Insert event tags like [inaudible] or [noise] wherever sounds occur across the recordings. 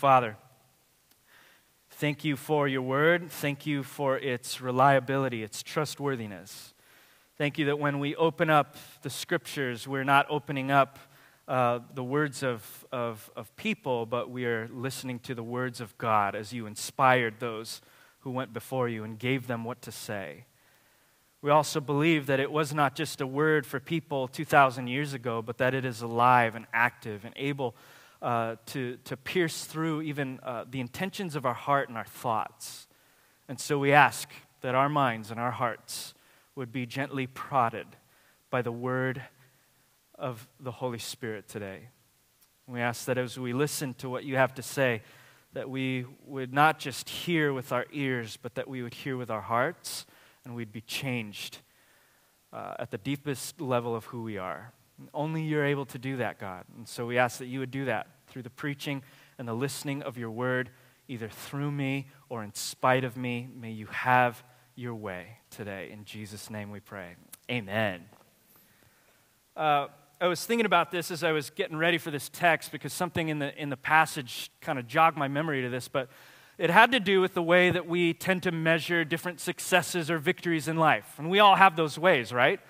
Father. Thank you for your word. Thank you for its reliability, its trustworthiness. Thank you that when we open up the scriptures, we're not opening up uh, the words of, of, of people, but we are listening to the words of God as you inspired those who went before you and gave them what to say. We also believe that it was not just a word for people 2,000 years ago, but that it is alive and active and able uh, to, to pierce through even uh, the intentions of our heart and our thoughts. And so we ask that our minds and our hearts would be gently prodded by the word of the Holy Spirit today. We ask that as we listen to what you have to say, that we would not just hear with our ears, but that we would hear with our hearts and we'd be changed uh, at the deepest level of who we are. Only you're able to do that, God. And so we ask that you would do that through the preaching and the listening of your word, either through me or in spite of me. May you have your way today. In Jesus' name we pray. Amen. Uh, I was thinking about this as I was getting ready for this text because something in the, in the passage kind of jogged my memory to this, but it had to do with the way that we tend to measure different successes or victories in life. And we all have those ways, right?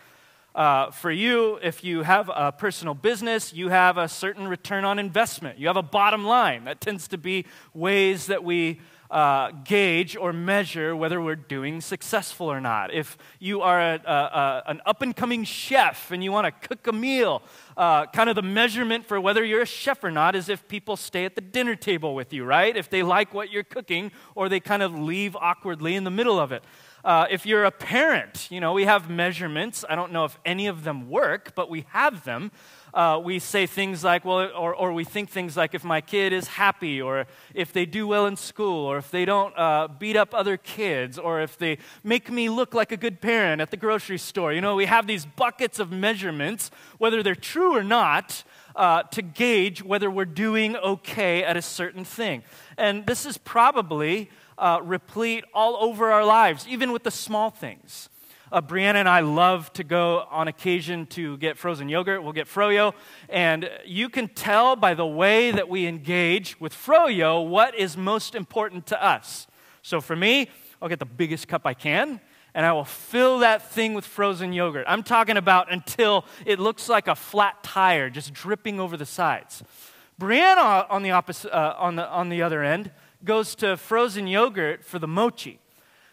Uh, for you, if you have a personal business, you have a certain return on investment. You have a bottom line. That tends to be ways that we uh, gauge or measure whether we're doing successful or not. If you are a, a, a, an up and coming chef and you want to cook a meal, uh, kind of the measurement for whether you're a chef or not is if people stay at the dinner table with you, right? If they like what you're cooking or they kind of leave awkwardly in the middle of it. Uh, if you're a parent, you know, we have measurements. I don't know if any of them work, but we have them uh, we say things like, well, or, or we think things like, if my kid is happy, or if they do well in school, or if they don't uh, beat up other kids, or if they make me look like a good parent at the grocery store. You know, we have these buckets of measurements, whether they're true or not, uh, to gauge whether we're doing okay at a certain thing. And this is probably uh, replete all over our lives, even with the small things. Uh, Brianna and I love to go on occasion to get frozen yogurt. We'll get Froyo. And you can tell by the way that we engage with Froyo what is most important to us. So for me, I'll get the biggest cup I can and I will fill that thing with frozen yogurt. I'm talking about until it looks like a flat tire just dripping over the sides. Brianna, on the, opposite, uh, on the, on the other end, goes to frozen yogurt for the mochi.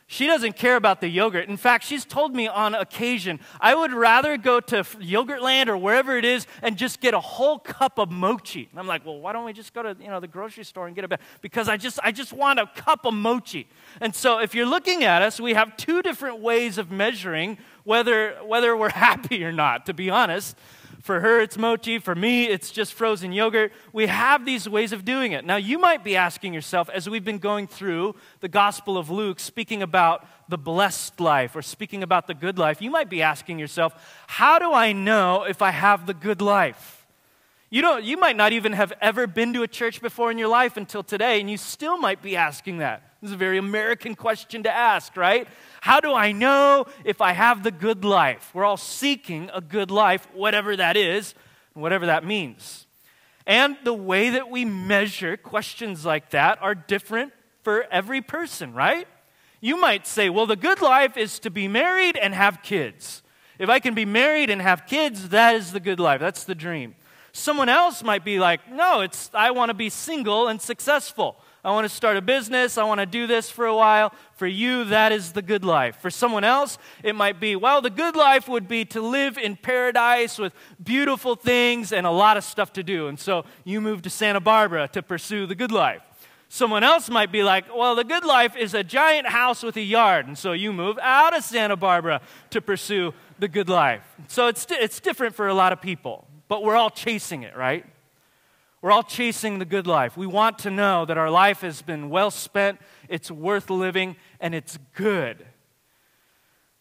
She doesn't care about the yogurt. In fact, she's told me on occasion, I would rather go to Yogurtland or wherever it is and just get a whole cup of mochi. And I'm like, well, why don't we just go to you know the grocery store and get a bag? Because I just I just want a cup of mochi. And so if you're looking at us, we have two different ways of measuring whether whether we're [laughs] happy or not, to be honest. For her, it's mochi. For me, it's just frozen yogurt. We have these ways of doing it. Now, you might be asking yourself, as we've been going through the Gospel of Luke, speaking about the blessed life or speaking about the good life, you might be asking yourself, how do I know if I have the good life? You, don't, you might not even have ever been to a church before in your life until today, and you still might be asking that. This is a very American question to ask, right? How do I know if I have the good life? We're all seeking a good life, whatever that is, whatever that means. And the way that we measure questions like that are different for every person, right? You might say, well, the good life is to be married and have kids. If I can be married and have kids, that is the good life. That's the dream. Someone else might be like, no, it's, I want to be single and successful. I want to start a business. I want to do this for a while. For you, that is the good life. For someone else, it might be, well, the good life would be to live in paradise with beautiful things and a lot of stuff to do. And so you move to Santa Barbara to pursue the good life. Someone else might be like, well, the good life is a giant house with a yard. And so you move out of Santa Barbara to pursue the good life. So it's, it's different for a lot of people but we're all chasing it, right? We're all chasing the good life. We want to know that our life has been well spent, it's worth living, and it's good.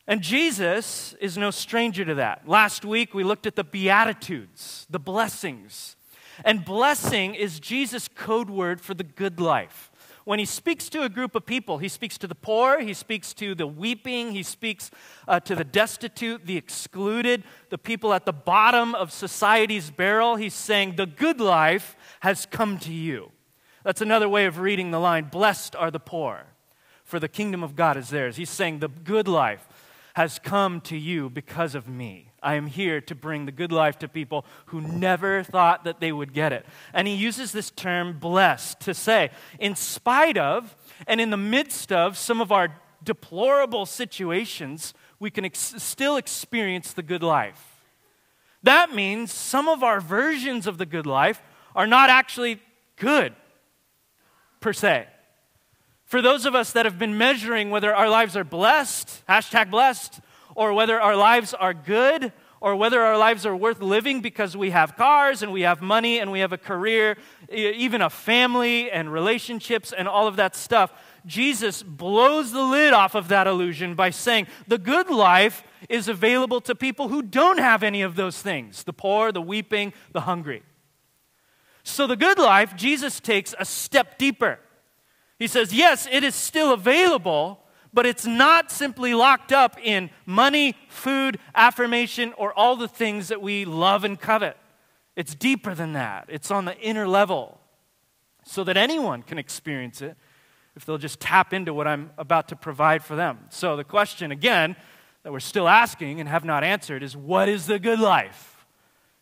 And Jesus is no stranger to that. Last week we looked at the Beatitudes, the blessings. And blessing is Jesus' code word for the good life when he speaks to a group of people, he speaks to the poor, he speaks to the weeping, he speaks uh, to the destitute, the excluded, the people at the bottom of society's barrel. He's saying, The good life has come to you. That's another way of reading the line Blessed are the poor, for the kingdom of God is theirs. He's saying the good life has come to you because of me. I am here to bring the good life to people who never thought that they would get it. And he uses this term blessed to say, in spite of and in the midst of some of our deplorable situations, we can ex- still experience the good life. That means some of our versions of the good life are not actually good, per se. For those of us that have been measuring whether our lives are blessed, hashtag blessed, or whether our lives are good, or whether our lives are worth living because we have cars and we have money and we have a career, even a family and relationships and all of that stuff, Jesus blows the lid off of that illusion by saying the good life is available to people who don't have any of those things the poor, the weeping, the hungry. So, the good life, Jesus takes a step deeper. He says, yes, it is still available, but it's not simply locked up in money, food, affirmation, or all the things that we love and covet. It's deeper than that, it's on the inner level so that anyone can experience it if they'll just tap into what I'm about to provide for them. So, the question again that we're still asking and have not answered is what is the good life?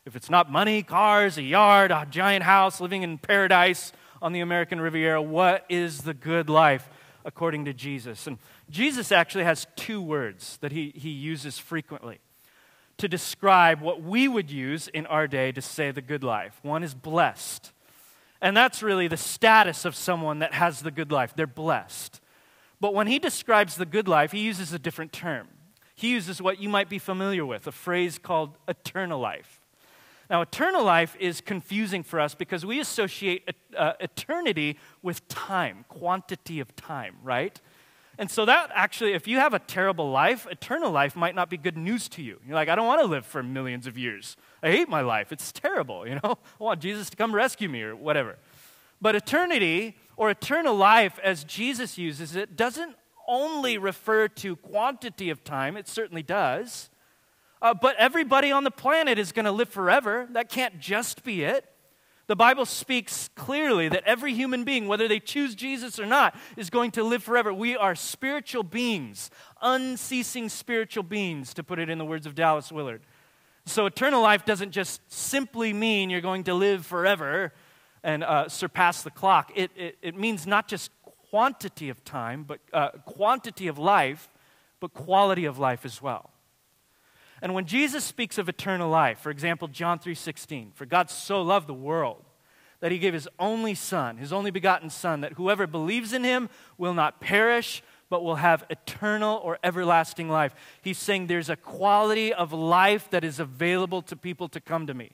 If it's not money, cars, a yard, a giant house, living in paradise, on the American Riviera, what is the good life according to Jesus? And Jesus actually has two words that he, he uses frequently to describe what we would use in our day to say the good life. One is blessed. And that's really the status of someone that has the good life. They're blessed. But when he describes the good life, he uses a different term. He uses what you might be familiar with, a phrase called eternal life. Now, eternal life is confusing for us because we associate uh, eternity with time, quantity of time, right? And so, that actually, if you have a terrible life, eternal life might not be good news to you. You're like, I don't want to live for millions of years. I hate my life. It's terrible, you know? I want Jesus to come rescue me or whatever. But eternity or eternal life, as Jesus uses it, doesn't only refer to quantity of time, it certainly does. Uh, but everybody on the planet is going to live forever. That can't just be it. The Bible speaks clearly that every human being, whether they choose Jesus or not, is going to live forever. We are spiritual beings, unceasing spiritual beings, to put it in the words of Dallas Willard. So, eternal life doesn't just simply mean you're going to live forever and uh, surpass the clock. It, it, it, means not just quantity of time, but uh, quantity of life, but quality of life as well. And when Jesus speaks of eternal life, for example, John 3:16, for God so loved the world that he gave his only son, his only begotten son, that whoever believes in him will not perish but will have eternal or everlasting life. He's saying there's a quality of life that is available to people to come to me.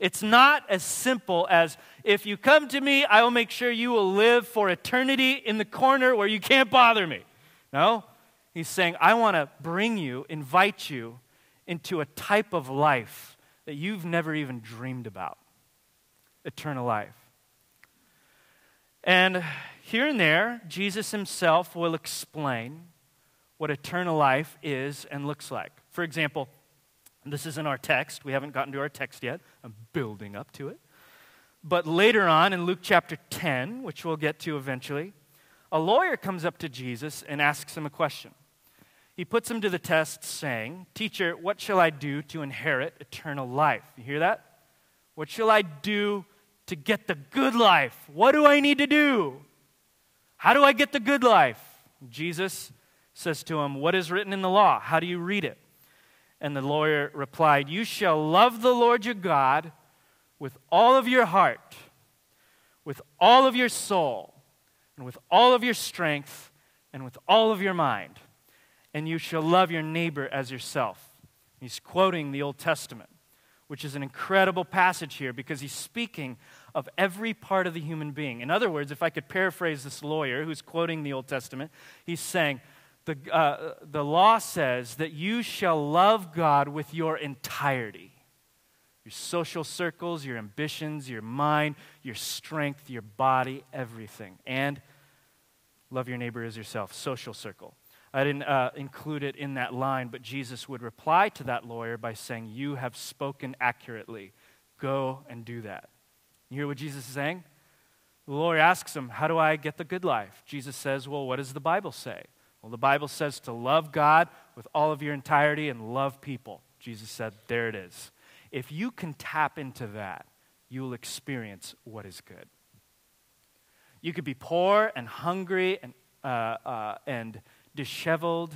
It's not as simple as if you come to me, I will make sure you will live for eternity in the corner where you can't bother me. No, he's saying, I want to bring you, invite you into a type of life that you've never even dreamed about eternal life. And here and there, Jesus himself will explain what eternal life is and looks like. For example, this isn't our text. We haven't gotten to our text yet. I'm building up to it. But later on in Luke chapter 10, which we'll get to eventually, a lawyer comes up to Jesus and asks him a question. He puts him to the test, saying, Teacher, what shall I do to inherit eternal life? You hear that? What shall I do to get the good life? What do I need to do? How do I get the good life? Jesus says to him, What is written in the law? How do you read it? And the lawyer replied, You shall love the Lord your God with all of your heart, with all of your soul, and with all of your strength, and with all of your mind and you shall love your neighbor as yourself. He's quoting the Old Testament, which is an incredible passage here because he's speaking of every part of the human being. In other words, if I could paraphrase this lawyer who's quoting the Old Testament, he's saying, the, uh, the law says that you shall love God with your entirety your social circles, your ambitions, your mind, your strength, your body, everything. And love your neighbor as yourself, social circle. I didn't uh, include it in that line, but Jesus would reply to that lawyer by saying, You have spoken accurately. Go and do that. You hear what Jesus is saying? The lawyer asks him, How do I get the good life? Jesus says, Well, what does the Bible say? Well, the Bible says to love God with all of your entirety and love people. Jesus said, There it is. If you can tap into that, you will experience what is good. You could be poor and hungry and, uh, uh, and disheveled.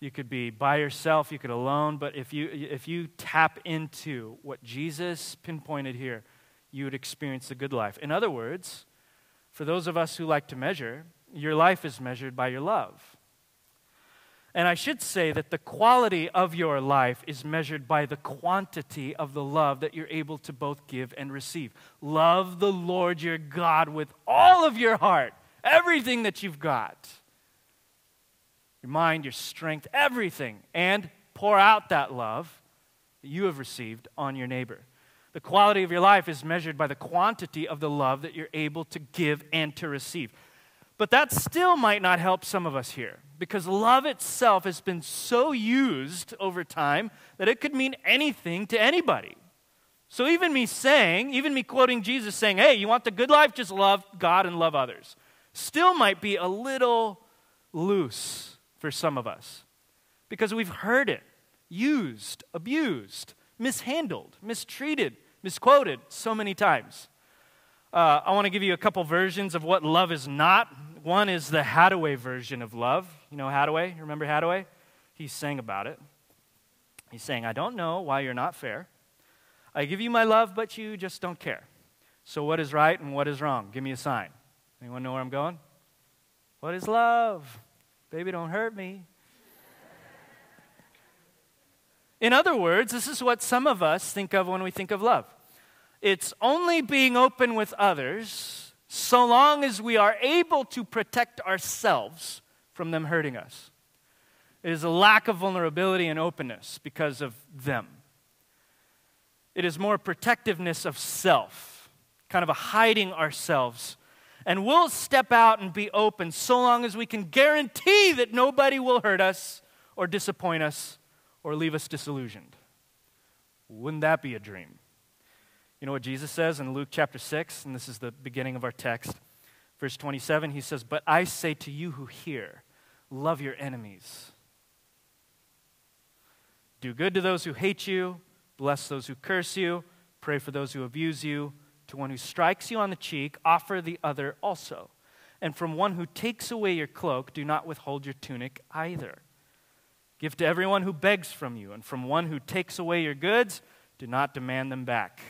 You could be by yourself, you could alone, but if you, if you tap into what Jesus pinpointed here, you would experience the good life. In other words, for those of us who like to measure, your life is measured by your love. And I should say that the quality of your life is measured by the quantity of the love that you're able to both give and receive. Love the Lord your God with all of your heart, everything that you've got your mind, your strength, everything, and pour out that love that you have received on your neighbor. The quality of your life is measured by the quantity of the love that you're able to give and to receive. But that still might not help some of us here because love itself has been so used over time that it could mean anything to anybody. So even me saying, even me quoting Jesus saying, hey, you want the good life? Just love God and love others, still might be a little loose for some of us because we've heard it used, abused, mishandled, mistreated, misquoted so many times. Uh, I want to give you a couple versions of what love is not. One is the Haddaway version of love. You know Haddaway? Remember Haddaway? He sang about it. He's saying, I don't know why you're not fair. I give you my love, but you just don't care. So, what is right and what is wrong? Give me a sign. Anyone know where I'm going? What is love? Baby, don't hurt me. In other words, this is what some of us think of when we think of love it's only being open with others so long as we are able to protect ourselves from them hurting us. It is a lack of vulnerability and openness because of them. It is more protectiveness of self, kind of a hiding ourselves. And we'll step out and be open so long as we can guarantee that nobody will hurt us or disappoint us or leave us disillusioned. Wouldn't that be a dream? You know what Jesus says in Luke chapter 6? And this is the beginning of our text. Verse 27, he says, But I say to you who hear, love your enemies. Do good to those who hate you, bless those who curse you, pray for those who abuse you. To one who strikes you on the cheek, offer the other also. And from one who takes away your cloak, do not withhold your tunic either. Give to everyone who begs from you, and from one who takes away your goods, do not demand them back.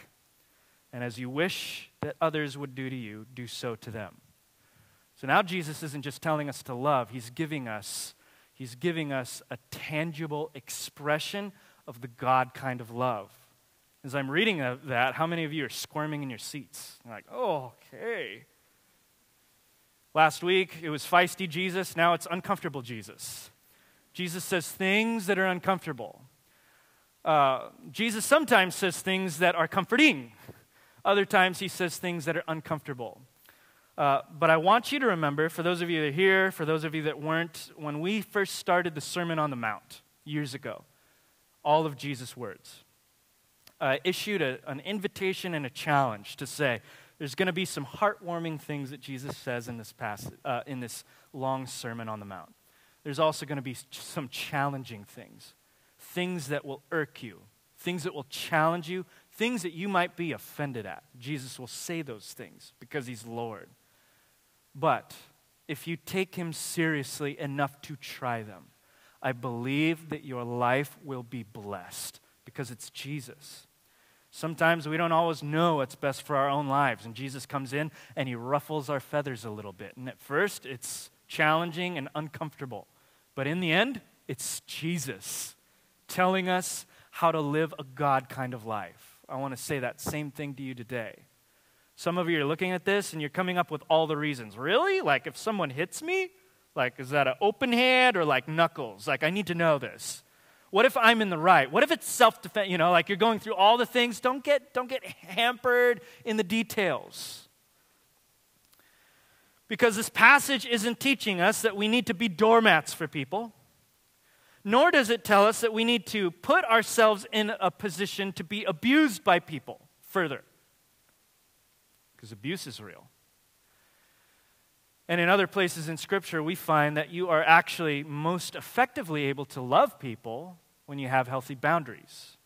And as you wish that others would do to you, do so to them. So now Jesus isn't just telling us to love, he's giving us he's giving us a tangible expression of the God kind of love. As I'm reading that, how many of you are squirming in your seats? You're like, oh, okay. Last week it was feisty Jesus, now it's uncomfortable Jesus. Jesus says things that are uncomfortable. Uh, Jesus sometimes says things that are comforting. Other times, he says things that are uncomfortable. Uh, but I want you to remember, for those of you that are here, for those of you that weren't, when we first started the Sermon on the Mount years ago, all of Jesus' words, uh, issued a, an invitation and a challenge to say, there's going to be some heartwarming things that Jesus says in this, passage, uh, in this long Sermon on the Mount. There's also going to be some challenging things, things that will irk you, things that will challenge you, things that you might be offended at. Jesus will say those things because he's Lord. But if you take him seriously enough to try them, I believe that your life will be blessed because it's Jesus. Sometimes we don't always know what's best for our own lives, and Jesus comes in and he ruffles our feathers a little bit. And at first, it's challenging and uncomfortable. But in the end, it's Jesus telling us how to live a God kind of life. I want to say that same thing to you today. Some of you are looking at this and you're coming up with all the reasons. Really? Like, if someone hits me, like, is that an open hand or like knuckles? Like, I need to know this. What if I'm in the right? What if it's self defense? You know, like you're going through all the things. Don't get, don't get hampered in the details. Because this passage isn't teaching us that we need to be doormats for people nor does it tell us that we need to put ourselves in a position to be abused by people further. because abuse is real. And in other places in Scripture, we find that you are actually most effectively able to love people when you have healthy boundaries.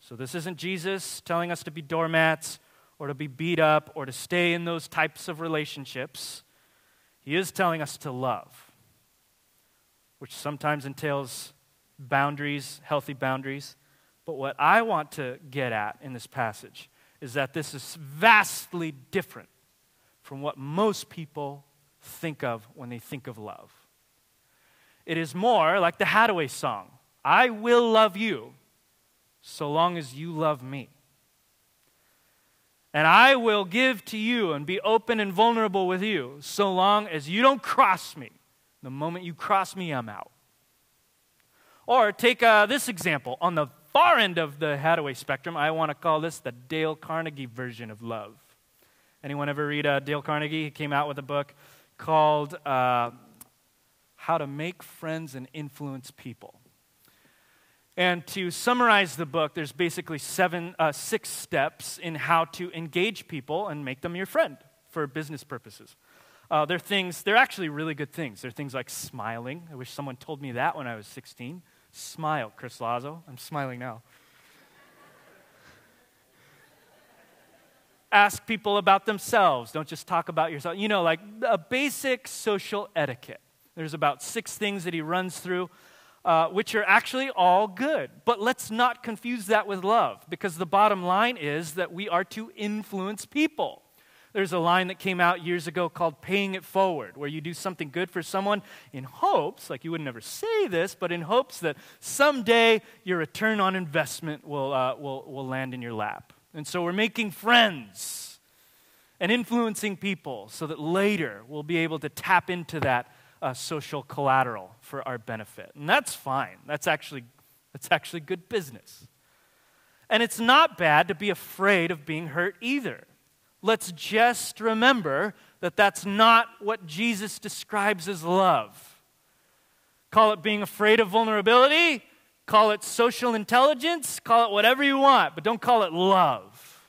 So, this isn't Jesus telling us to be doormats or to be beat up or to stay in those types of relationships. He is telling us to love, which sometimes entails boundaries, healthy boundaries. But what I want to get at in this passage is that this is vastly different from what most people think of when they think of love. It is more like the Haddaway song I will love you so long as you love me. And I will give to you and be open and vulnerable with you so long as you don't cross me. The moment you cross me, I'm out. Or take uh, this example. On the far end of the Haddaway spectrum, I want to call this the Dale Carnegie version of love. Anyone ever read uh, Dale Carnegie? He came out with a book called uh, How to Make Friends and Influence People. And to summarize the book, there's basically seven, uh, six steps in how to engage people and make them your friend for business purposes. Uh, they're things, they're actually really good things. They're things like smiling. I wish someone told me that when I was 16. Smile, Chris Lazo. I'm smiling now. Ask people about themselves. Don't just talk about yourself. You know, like a basic social etiquette. There's about six things that he runs through uh, which are actually all good. But let's not confuse that with love, because the bottom line is that we are to influence people. There's a line that came out years ago called paying it forward, where you do something good for someone in hopes, like you would never say this, but in hopes that someday your return on investment will, uh, will, will land in your lap. And so we're making friends and influencing people so that later we'll be able to tap into that uh, social collateral for our benefit. And that's fine. That's actually, that's actually good business. And it's not bad to be afraid of being hurt either. Let's just remember that that's not what Jesus describes as love. Call it being afraid of vulnerability, call it social intelligence, call it whatever you want, but don't call it love.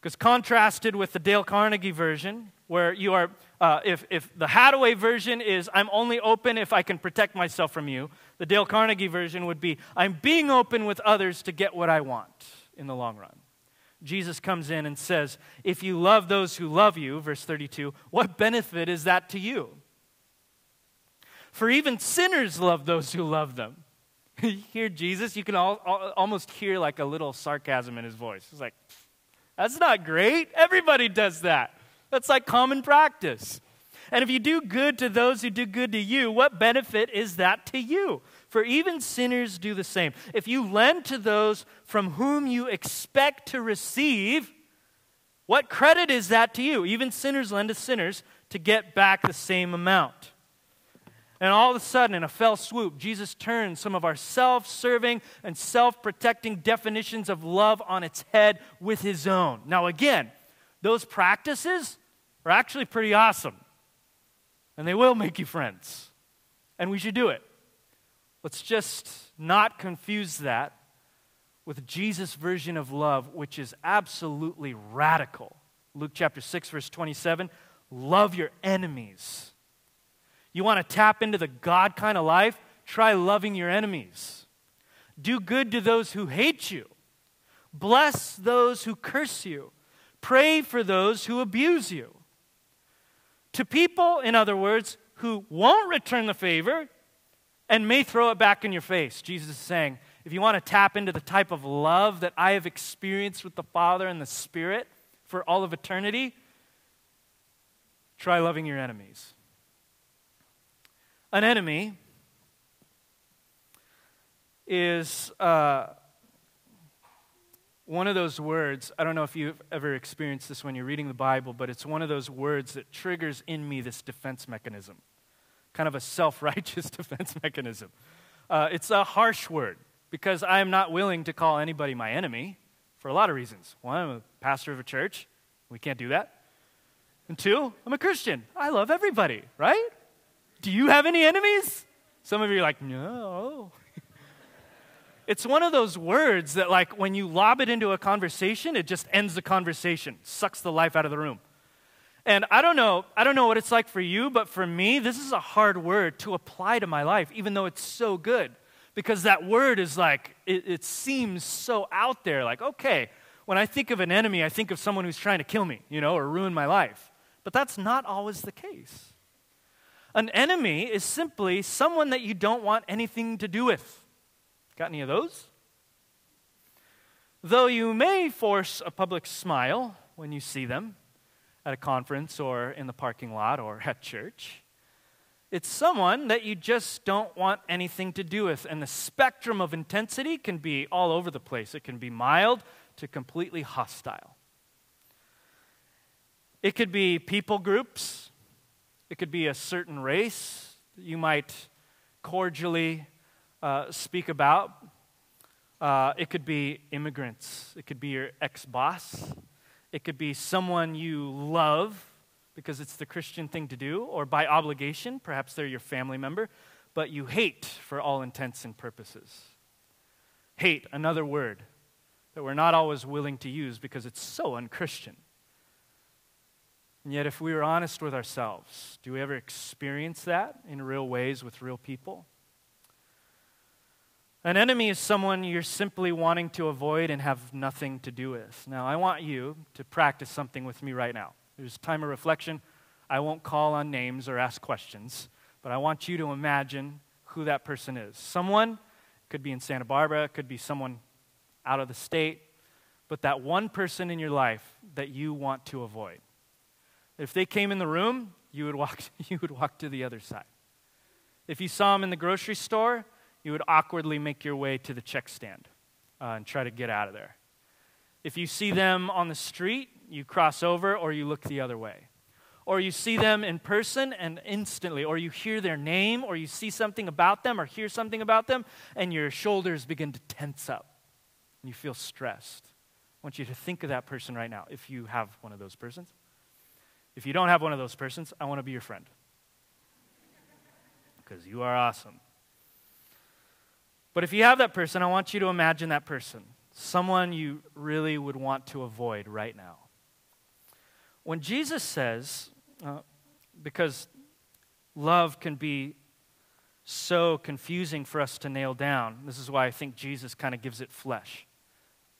Because contrasted with the Dale Carnegie version, where you are uh, if, if the Haddaway version is, I'm only open if I can protect myself from you, the Dale Carnegie version would be, I'm being open with others to get what I want in the long run. Jesus comes in and says, If you love those who love you, verse 32, what benefit is that to you? For even sinners love those who love them. [laughs] you hear Jesus, you can all, all, almost hear like a little sarcasm in his voice. It's like, that's not great. Everybody does that. That's like common practice. And if you do good to those who do good to you, what benefit is that to you? For even sinners do the same. If you lend to those from whom you expect to receive, what credit is that to you? Even sinners lend to sinners to get back the same amount. And all of a sudden, in a fell swoop, Jesus turns some of our self serving and self protecting definitions of love on its head with his own. Now, again, those practices are actually pretty awesome. And they will make you friends. And we should do it. Let's just not confuse that with Jesus' version of love, which is absolutely radical. Luke chapter 6, verse 27 love your enemies. You want to tap into the God kind of life? Try loving your enemies. Do good to those who hate you. Bless those who curse you. Pray for those who abuse you. To people, in other words, who won't return the favor and may throw it back in your face. Jesus is saying, if you want to tap into the type of love that I have experienced with the Father and the Spirit for all of eternity, try loving your enemies. An enemy is uh, one of those words, I don't know if you've ever experienced this when you're reading the Bible, but it's one of those words that triggers in me this defense mechanism, kind of a self righteous [laughs] defense mechanism. Uh, it's a harsh word because I am not willing to call anybody my enemy for a lot of reasons. One, I'm a pastor of a church, we can't do that. And two, I'm a Christian. I love everybody, right? Do you have any enemies? Some of you are like, no. [laughs] It's one of those words that, like, when you lob it into a conversation, it just ends the conversation, sucks the life out of the room. And I don't know, I don't know what it's like for you, but for me, this is a hard word to apply to my life, even though it's so good. Because that word is like, it, it seems so out there. Like, okay, when I think of an enemy, I think of someone who's trying to kill me, you know, or ruin my life. But that's not always the case. An enemy is simply someone that you don't want anything to do with. Got any of those? Though you may force a public smile when you see them at a conference or in the parking lot or [laughs] at church, it's someone that you just don't want anything to do with. And the spectrum of intensity can be all over the place. It can be mild to completely hostile. It could be people groups, it could be a certain race that you might cordially uh, speak about. Uh, it could be immigrants. It could be your ex boss. It could be someone you love because it's the Christian thing to do, or by obligation, perhaps they're your family member, but you hate for all intents and purposes. Hate, another word that we're not always willing to use because it's so unchristian. And yet, if we were honest with ourselves, do we ever experience that in real ways with real people? An enemy is someone you're simply wanting to avoid and have nothing to do with. Now, I want you to practice something with me right now. There's time of reflection. I won't call on names or ask questions, but I want you to imagine who that person is. Someone could be in Santa Barbara, could be someone out of the state, but that one person in your life that you want to avoid. If they came in the room, you would walk, [laughs] you would walk to the other side. If you saw them in the grocery store, you would awkwardly make your way to the check stand uh, and try to get out of there. If you see them on the street, you cross over or you look the other way. Or you see them in person and instantly, or you hear their name, or you see something about them, or hear something about them, and your shoulders begin to tense up and you feel stressed. I want you to think of that person right now if you have one of those persons. If you don't have one of those persons, I want to be your friend because you are awesome. But if you have that person, I want you to imagine that person, someone you really would want to avoid right now. When Jesus says, uh, because love can be so confusing for us to nail down, this is why I think Jesus kind of gives it flesh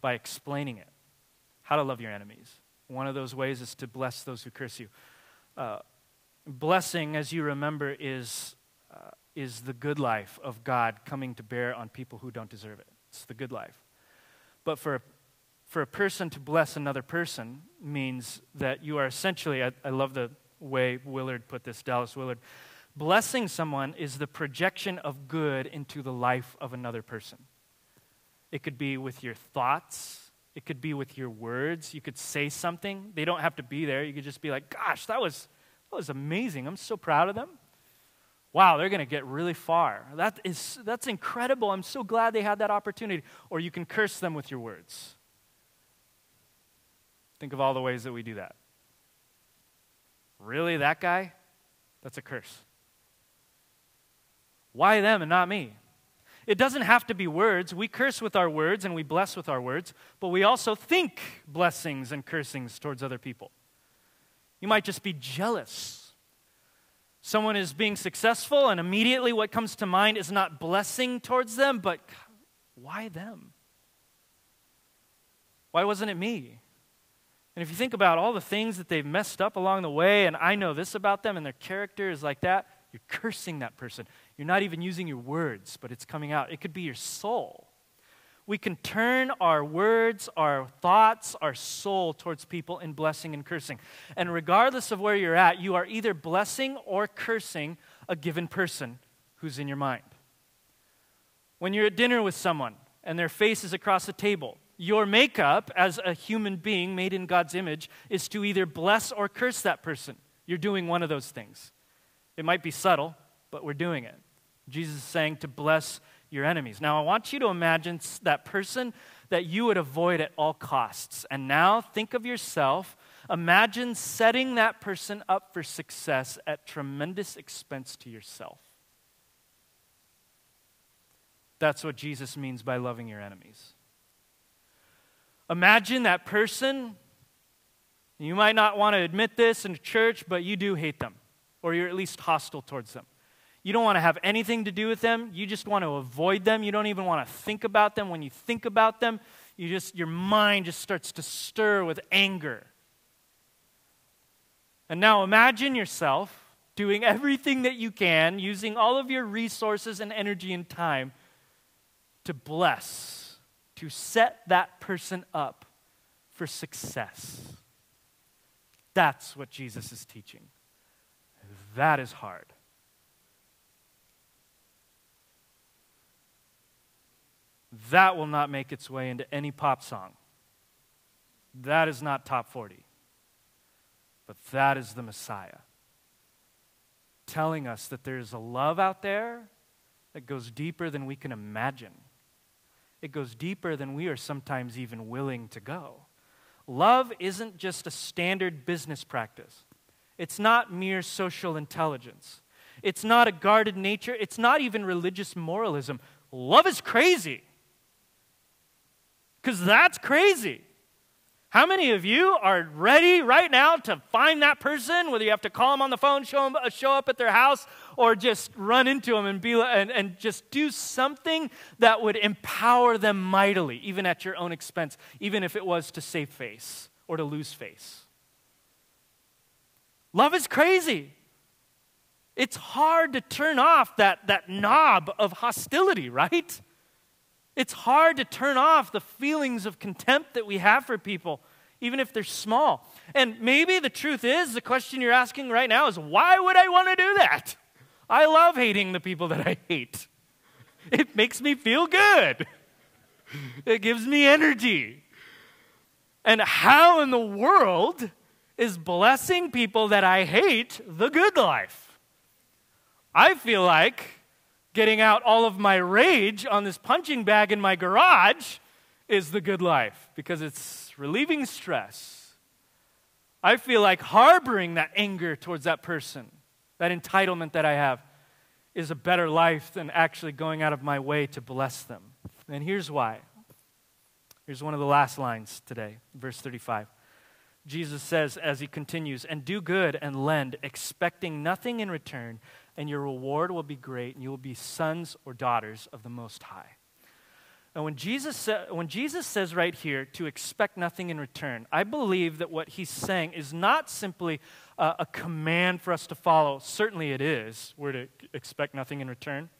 by explaining it. How to love your enemies. One of those ways is to bless those who curse you. Uh, blessing, as you remember, is uh, is the good life of God coming to bear on people who don't deserve it. It's the good life. But for a, for a person to bless another person means that you are essentially, I, I love the way Willard put this, Dallas Willard. Blessing someone is the projection of good into the life of another person. It could be with your thoughts, it could be with your words. You could say something. They don't have to be there. You could just be like, gosh, that was, that was amazing. I'm so proud of them wow, they're going to get really far. That is, that's incredible. I'm so glad they had that opportunity. Or you can curse them with your words. Think of all the ways that we do that. Really, that guy? That's a curse. Why them and not me? It doesn't have to be words. We curse with our words and we bless with our words, but we also think blessings and cursings towards other people. You might just be jealous Someone is being successful, and immediately what comes to mind is not blessing towards them, but why them? Why wasn't it me? And if you think about all the things that they've messed up along the way, and I know this about them, and their character is like that, you're cursing that person. You're not even using your words, but it's coming out. It could be your soul we can turn our words, our thoughts, our soul towards people in blessing and cursing. And regardless of where you're at, you are either blessing or cursing a given person who's in your mind. When you're at dinner with someone and their face is across the table, your makeup as a human being made in God's image is to either bless or curse that person. You're doing one of those things. It might be subtle, but we're doing it. Jesus is saying to bless your enemies. Now, I want you to imagine that person that you would avoid at all costs. And now think of yourself. Imagine setting that person up for success at tremendous expense to yourself. That's what Jesus means by loving your enemies. Imagine that person. You might not want to admit this in church, but you do hate them, or you're at least hostile towards them. You don't want to have anything to do with them. You just want to avoid them. You don't even want to think about them. When you think about them, you just your mind just starts to stir with anger. And now imagine yourself doing everything that you can, using all of your resources and energy and time to bless, to set that person up for success. That's what Jesus is teaching. That is hard. That will not make its way into any pop song. That is not top 40. But that is the Messiah telling us that there's a love out there that goes deeper than we can imagine. It goes deeper than we are sometimes even willing to go. Love isn't just a standard business practice, it's not mere social intelligence, it's not a guarded nature, it's not even religious moralism. Love is crazy. Because that's crazy. How many of you are ready right now to find that person, whether you have to call them on the phone, show, them, uh, show up at their house, or just run into them and, be, and, and just do something that would empower them mightily, even at your own expense, even if it was to save face or to lose face? Love is crazy. It's hard to turn off that, that knob of hostility, [laughs] right? It's hard to turn off the feelings of contempt that we have for people, even if they're small. And maybe the truth is, the question you're asking right now is why would I want to do that? I love hating the people that I hate. It makes me feel good, it gives me energy. And how in the world is blessing people that I hate the good life? I feel like getting out all of my rage on this punching bag in my garage is the good life because it's relieving stress. I feel like harboring that anger towards that person, that entitlement that I have, is a better life than actually going out of my way to bless them. And here's why. Here's one of the last lines today, verse 35. Jesus says as he continues, and do good and lend, expecting nothing in return, and your reward will be great, and you will be sons or daughters of the Most High. Now, when Jesus, when Jesus says right here to expect nothing in return, I believe that what he's saying is not simply a command for us to follow. Certainly it is. We're to expect nothing in return.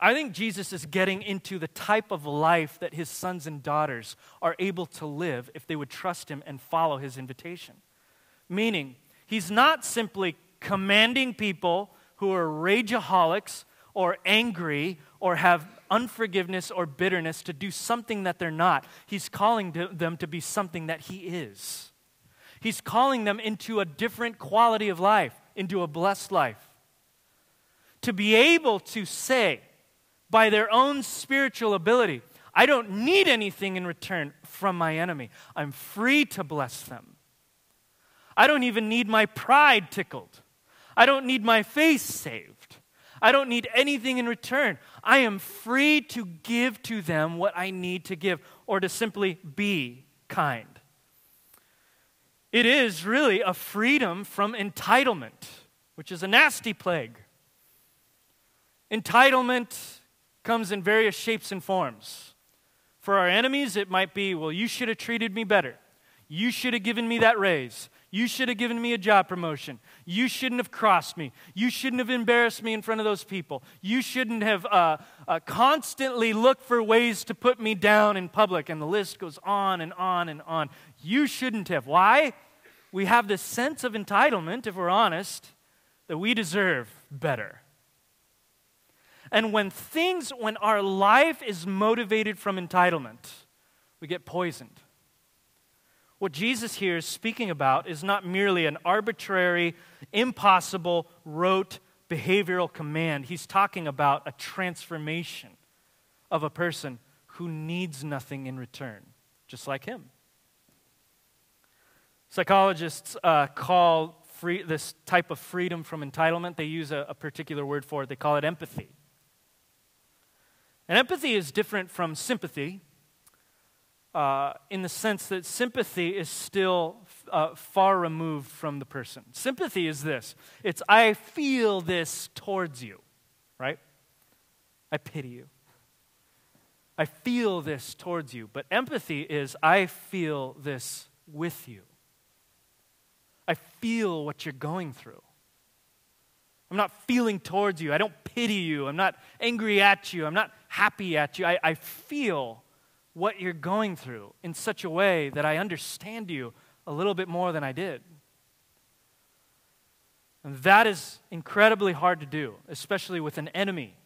I think Jesus is getting into the type of life that his sons and daughters are able to live if they would trust him and follow his invitation. Meaning, he's not simply commanding people who are rageaholics or angry or have unforgiveness or bitterness to do something that they're not. He's calling them to be something that He is. He's calling them into a different quality of life, into a blessed life. To be able to say, by their own spiritual ability, I don't need anything in return from my enemy. I'm free to bless them. I don't even need my pride tickled. I don't need my face saved. I don't need anything in return. I am free to give to them what I need to give or to simply be kind. It is really a freedom from entitlement, which is a nasty plague. Entitlement comes in various shapes and forms. For our enemies, it might be, well, you should have treated me better. You should have given me that raise. You should have given me a job promotion. You shouldn't have crossed me. You shouldn't have embarrassed me in front of those people. You shouldn't have uh, uh, constantly looked for ways to put me down in public. And the list goes on and on and on. You shouldn't have. Why? We have this sense of entitlement, if we're honest, that we deserve better. And when things, when our life is motivated from entitlement, we get poisoned. What Jesus here is speaking about is not merely an arbitrary, impossible, rote behavioral command. He's talking about a transformation of a person who needs nothing in return, just like him. Psychologists uh, call free, this type of freedom from entitlement, they use a, a particular word for it. They call it empathy. And empathy is different from sympathy uh, in the sense that sympathy is still uh, far removed from the person. Sympathy is this it's, I feel this towards you, right? I pity you. I feel this towards you. But empathy is, I feel this with you. I feel what you're going through. I'm not feeling towards you. I don't pity you. I'm not angry at you. I'm not happy at you. I, I feel what you're going through in such a way that I understand you a little bit more than I did. And that is incredibly hard to do, especially with an enemy.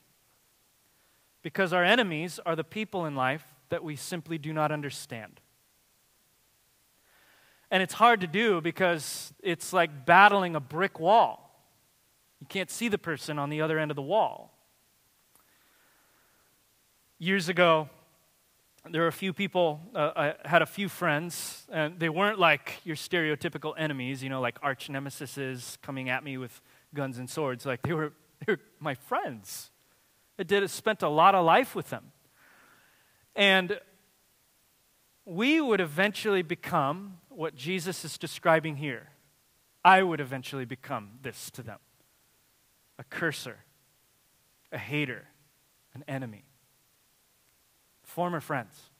Because our enemies are the people in life that we simply do not understand. And it's hard to do because it's like battling a brick wall. You can't see the person on the other end of the wall. Years ago, there were a few people, uh, I had a few friends, and they weren't like your stereotypical enemies, you know, like arch nemesises coming at me with guns and swords. Like, they were, [laughs] they were my friends. I did spent a lot of life with them. And we would eventually become what Jesus is describing here. I would eventually become this to them a cursor, a hater, an enemy former friends.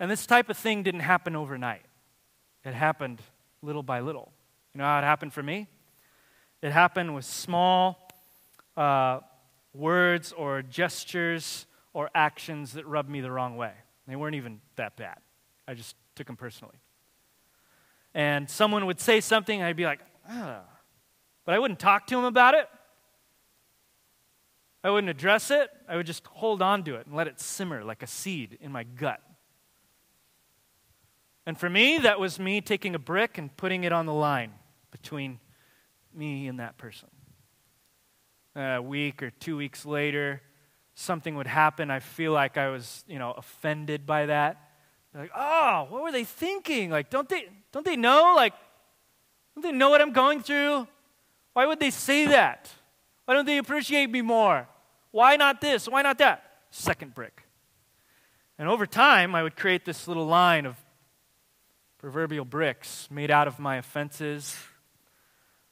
And this type of thing didn't happen overnight, it happened little by little. You know how it happened for me? It happened with small uh, words or gestures or actions that rubbed me the wrong way. They weren't even that bad. I just took them personally. And someone would say something, I'd be like, ah. But I wouldn't talk to him about it. I wouldn't address it. I would just hold on to it and let it simmer like a seed in my gut. And for me, that was me taking a brick and putting it on the line between me and that person. A week or two weeks later, something would happen. I feel like I was, you know, offended by that. Like, oh, what were they thinking? Like, don't they, don't they know? Like, don't they know what I'm going through? Why would they say that? Why don't they appreciate me more? Why not this? Why not that? Second brick. And over time, I would create this little line of proverbial bricks made out of my offenses,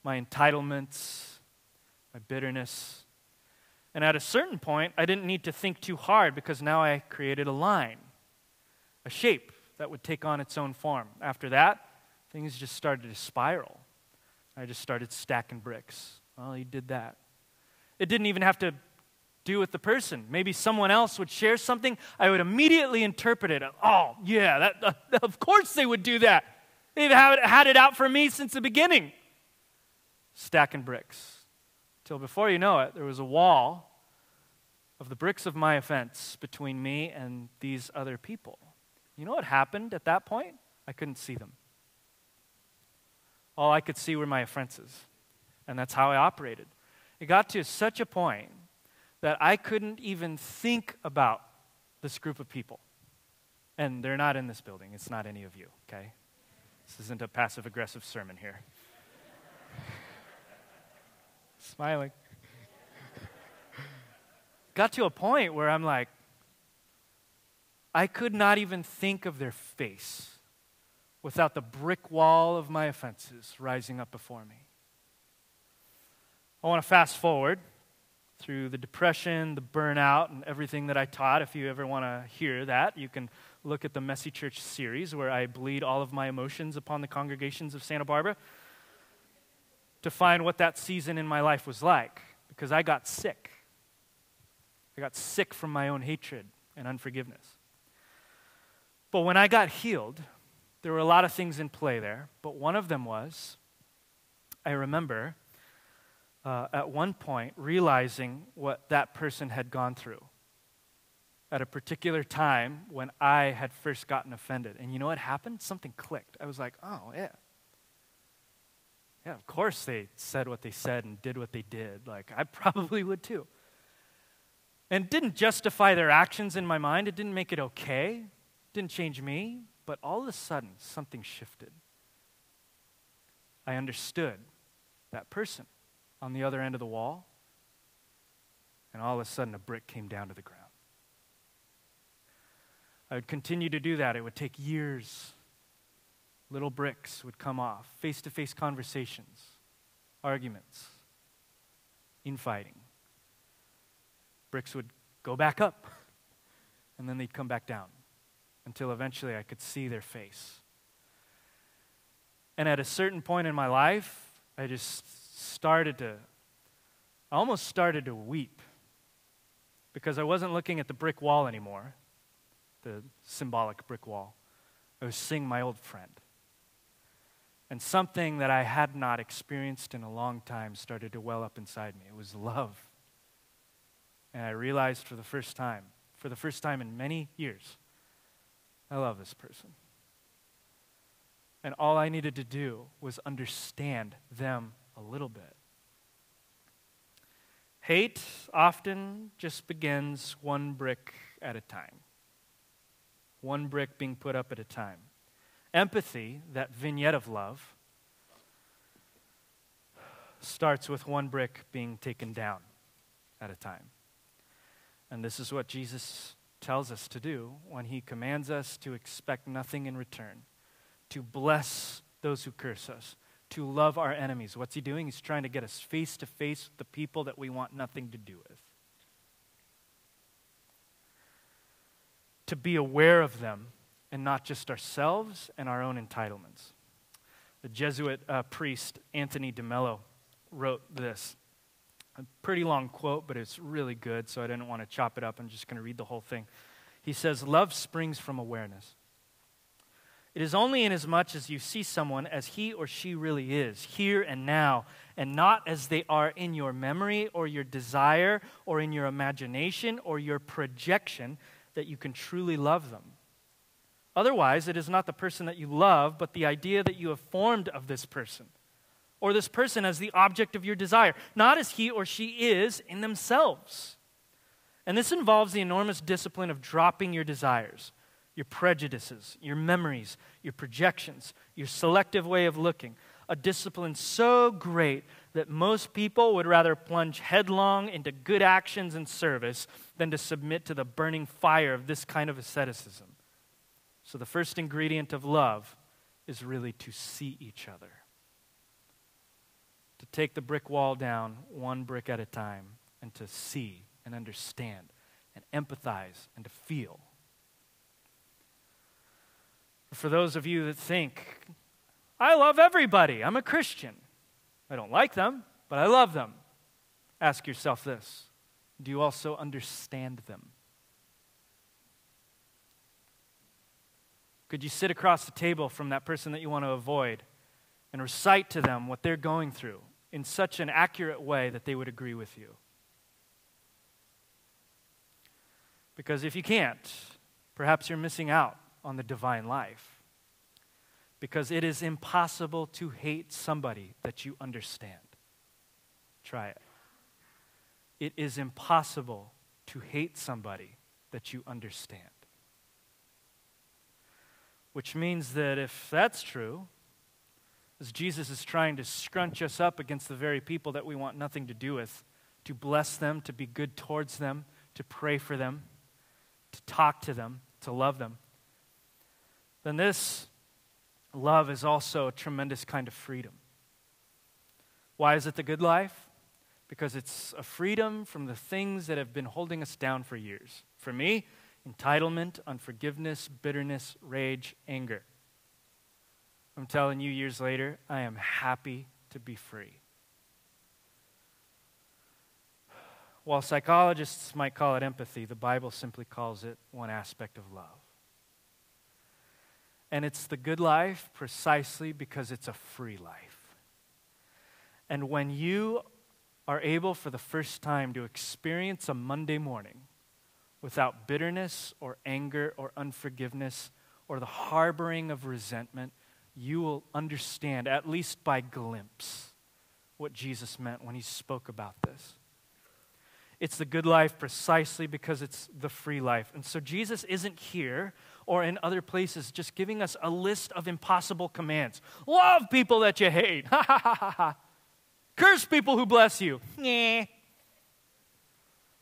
my entitlements, my bitterness. And at a certain point, I didn't need to think too hard because now I created a line, a shape that would take on its own form. After that, things just started to spiral. I just started stacking bricks. Well, he did that. It didn't even have to do with the person. Maybe someone else would share something, I would immediately interpret it. Oh, yeah, that, uh, [laughs] of course they would do that. They've had it out for me since the beginning. Stacking bricks. Till before you know it, there was a wall of the bricks of my offense between me and these other people. You know what happened at that point? I couldn't see them. All I could see were my offenses. And that's how I operated. It got to such a point that I couldn't even think about this group of people. And they're not in this building, it's not any of you, okay? This isn't a passive aggressive sermon here. [laughs] Smiling. Got to a point where I'm like, I could not even think of their face without the brick wall of my offenses rising up before me. I want to fast forward through the depression, the burnout, and everything that I taught. If you ever want to hear that, you can look at the Messy Church series where I bleed all of my emotions upon the congregations of Santa Barbara to find what that season in my life was like because I got sick. I got sick from my own hatred and unforgiveness. But when I got healed, there were a lot of things in play there, but one of them was I remember uh, at one point realizing what that person had gone through at a particular time when I had first gotten offended. And you know what happened? Something clicked. I was like, oh, yeah. Yeah, of course they said what they said and did what they did. Like, I [laughs] probably would too. And didn't justify their actions in my mind. It didn't make it okay. It didn't change me. But all of a sudden, something shifted. I understood that person on the other end of the wall, and all of a sudden a brick came down to the ground. I would continue to do that. It would take years. Little bricks would come off, face to face conversations, arguments, infighting. Bricks would go back up, and then they'd come back down until eventually I could see their face. And at a certain point in my life, I just started to, I almost started to weep because I wasn't looking at the brick wall anymore the symbolic brick wall. I was seeing my old friend. And something that I had not experienced in a long time started to well up inside me. It was love. And I realized for the first time, for the first time in many years, I love this person. And all I needed to do was understand them a little bit. Hate often just begins one brick at a time one brick being put up at a time. Empathy, that vignette of love, starts with one brick being taken down at a time. And this is what Jesus tells us to do when he commands us to expect nothing in return, to bless those who curse us, to love our enemies. What's he doing? He's trying to get us face to face with the people that we want nothing to do with. to be aware of them and not just ourselves and our own entitlements. The Jesuit uh, priest Anthony DeMello wrote this. A pretty long quote, but it's really good, so I didn't want to chop it up. I'm just going to read the whole thing. He says, Love springs from awareness. It is only inasmuch as you see someone as he or she really is, here and now, and not as they are in your memory or your desire or in your imagination or your projection, that you can truly love them. Otherwise, it is not the person that you love, but the idea that you have formed of this person, or this person as the object of your desire, not as he or she is in themselves. And this involves the enormous discipline of dropping your desires, your prejudices, your memories, your projections, your selective way of looking. A discipline so great that most people would rather plunge headlong into good actions and service than to submit to the burning fire of this kind of asceticism. So, the first ingredient of love is really to see each other, to take the brick wall down one brick at a time, and to see and understand and empathize and to feel. For those of you that think, I love everybody, I'm a Christian. I don't like them, but I love them. Ask yourself this Do you also understand them? Could you sit across the table from that person that you want to avoid and recite to them what they're going through in such an accurate way that they would agree with you? Because if you can't, perhaps you're missing out on the divine life because it is impossible to hate somebody that you understand. Try it. It is impossible to hate somebody that you understand. Which means that if that's true, as Jesus is trying to scrunch us up against the very people that we want nothing to do with, to bless them, to be good towards them, to pray for them, to talk to them, to love them, then this love is also a tremendous kind of freedom. Why is it the good life? Because it's a freedom from the things that have been holding us down for years. For me, entitlement, unforgiveness, bitterness, rage, anger. I'm telling you, years later, I am happy to be free. While psychologists might call it empathy, the Bible simply calls it one aspect of love. And it's the good life precisely because it's a free life. And when you are able for the first time to experience a Monday morning without bitterness or anger or unforgiveness or the harboring of resentment, you will understand, at least by glimpse, what Jesus meant when he spoke about this. It's the good life precisely because it's the free life. And so Jesus isn't here or in other places just giving us a list of impossible commands. Love people that you hate. [laughs] Ha ha ha. Curse people who bless you. Nah.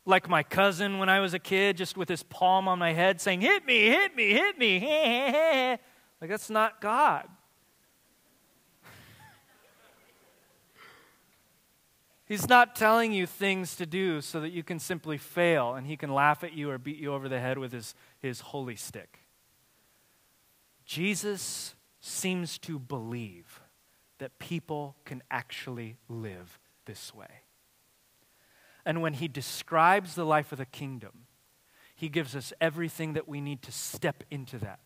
like my cousin when I was a kid, just with his palm on my head saying, Hit me, hit me, hit me. [laughs] like, that's not God. [laughs] He's not telling you things to do so that you can simply fail and he can laugh at you or beat you over the head with his, his holy stick. Jesus seems to believe that people can actually live this way. And when he describes the life of the kingdom, he gives us everything that we need to step into that.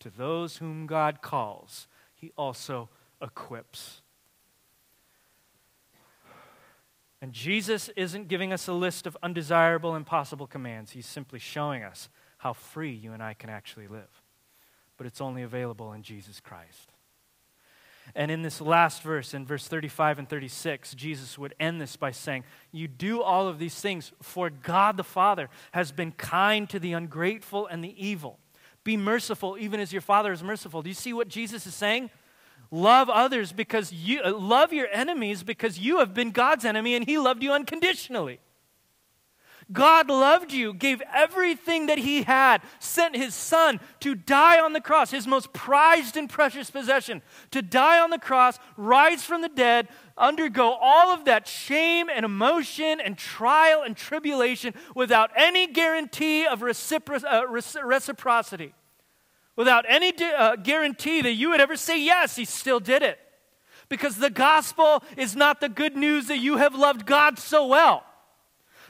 To those whom God calls, he also equips. And Jesus isn't giving us a list of undesirable, impossible commands. He's simply showing us how free you and I can actually live. But it's only available in Jesus Christ. And in this last verse, in verse 35 and 36, Jesus would end this by saying, You do all of these things, for God the Father has been kind to the ungrateful and the evil. Be merciful, even as your Father is merciful. Do you see what Jesus is saying? Love others because you uh, love your enemies because you have been God's enemy and he loved you unconditionally. God loved you, gave everything that he had, sent his son to die on the cross, his most prized and precious possession, to die on the cross, rise from the dead, undergo all of that shame and emotion and trial and tribulation without any guarantee of recipro- uh, reciprocity without any uh, guarantee that you would ever say yes, he still did it. Because the gospel is not the good news that you have loved God so well.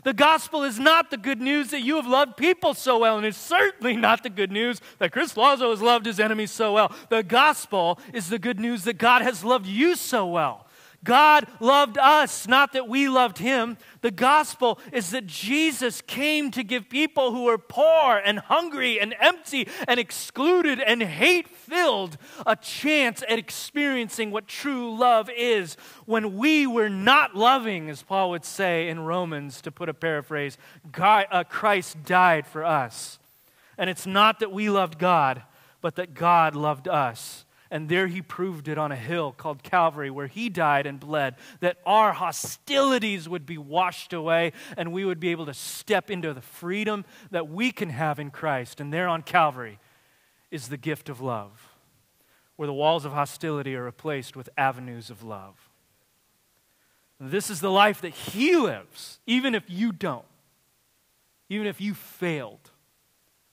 The gospel is not the good news that you have loved people so well, and it's certainly not the good news that Chris Lazo has loved his enemies so well. The gospel is the good news that God has loved you so well. God loved us, not that we loved him. The gospel is that Jesus came to give people who were poor and hungry and empty and excluded and hate filled a chance at experiencing what true love is when we were not loving, as Paul would say in Romans, to put a paraphrase. God, uh, Christ died for us. And it's not that we loved God, but that God loved us and there he proved it on a hill called Calvary, where he died and bled, that our hostilities would be washed away and we would be able to step into the freedom that we can have in Christ. And there on Calvary is the gift of love, where the walls of hostility are replaced with avenues of love. This is the life that he lives, even if you don't, even if you failed.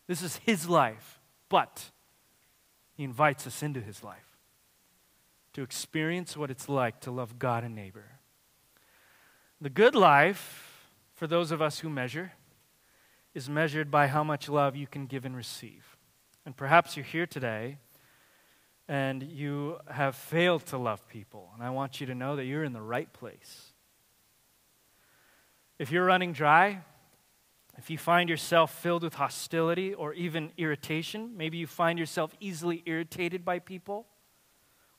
This is his life. But he invites us into his life to experience what it's like to love God and neighbor. The good life, for those of us who measure, is measured by how much love you can give and receive. And perhaps you're here today and you have failed to love people. And I want you to know that you're in the right place. If you're running dry, if you find yourself filled with hostility or even irritation, maybe you find yourself easily irritated by people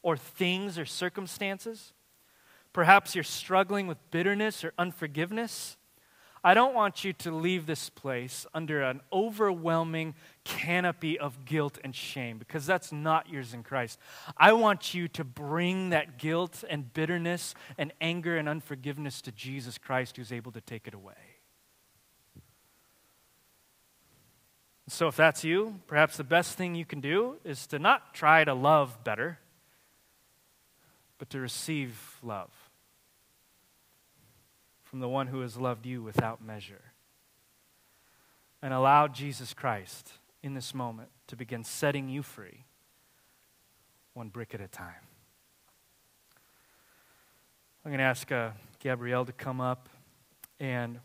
or things or circumstances. Perhaps you're struggling with bitterness or unforgiveness. I don't want you to leave this place under an overwhelming canopy of guilt and shame because that's not yours in Christ. I want you to bring that guilt and bitterness and anger and unforgiveness to Jesus Christ who's able to take it away. So, if that's you, perhaps the best thing you can do is to not try to love better, but to receive love from the one who has loved you without measure. And allow Jesus Christ in this moment to begin setting you free, one brick at a time. I'm going to ask uh, Gabrielle to come up. And,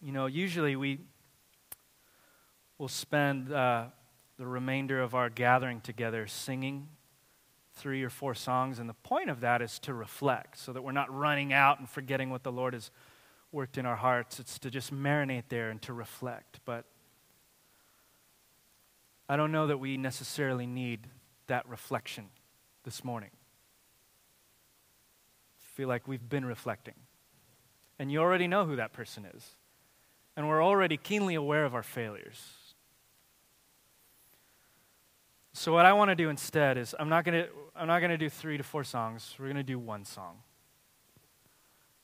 you know, usually we we'll spend uh, the remainder of our gathering together singing three or four songs. And the point of that is to reflect so that we're not running out and forgetting what the Lord has worked in our hearts. It's to just marinate there and to reflect. But I don't know that we necessarily need that reflection this morning. I feel like we've been reflecting. And you already know who that person is. And we're already keenly aware of our failures. So what I want to do instead is I'm not going to I'm not going to do 3 to 4 songs. We're going to do one song.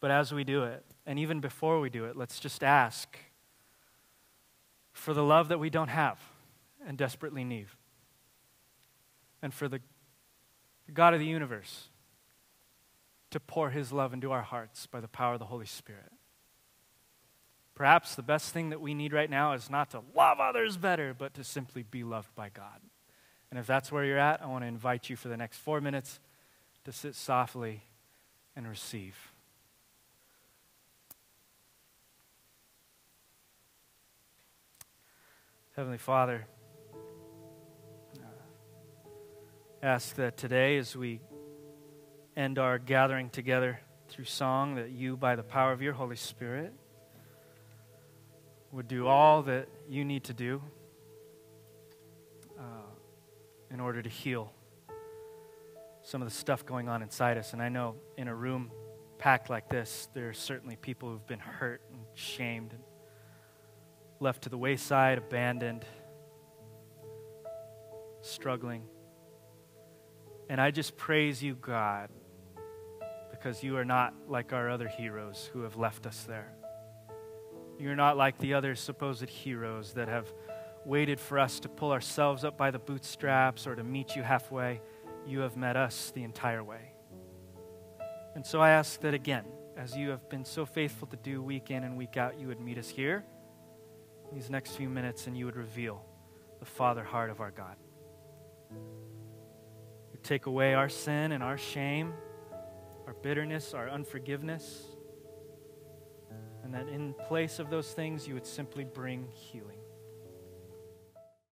But as we do it, And even before we do it, let's just ask for the love that we don't have and desperately need. And for the God of the universe to pour his love into our hearts by the power of the Holy Spirit. Perhaps the best thing that we need right now is not to love others better, but to simply be loved by God. And if that's where you're at, I want to invite you for the next four minutes to sit softly and receive. Heavenly Father, ask that today, as we end our gathering together through song, that you, by the power of your Holy Spirit, would do all that you need to do uh, in order to heal some of the stuff going on inside us. And I know in a room packed like this, there are certainly people who've been hurt and shamed and left to the wayside, abandoned, struggling. And I just praise you, God, because you are not like our other heroes who have left us there. You're not like the other supposed heroes that have waited for us to pull ourselves up by the bootstraps or to meet you halfway. You have met us the entire way. And so I ask that again, as you have been so faithful to do week in and week out, you would meet us here these next few minutes and you would reveal the Father heart of our God. You take away our sin and our shame, our bitterness, our unforgiveness, and that in place of those things, you would simply bring healing.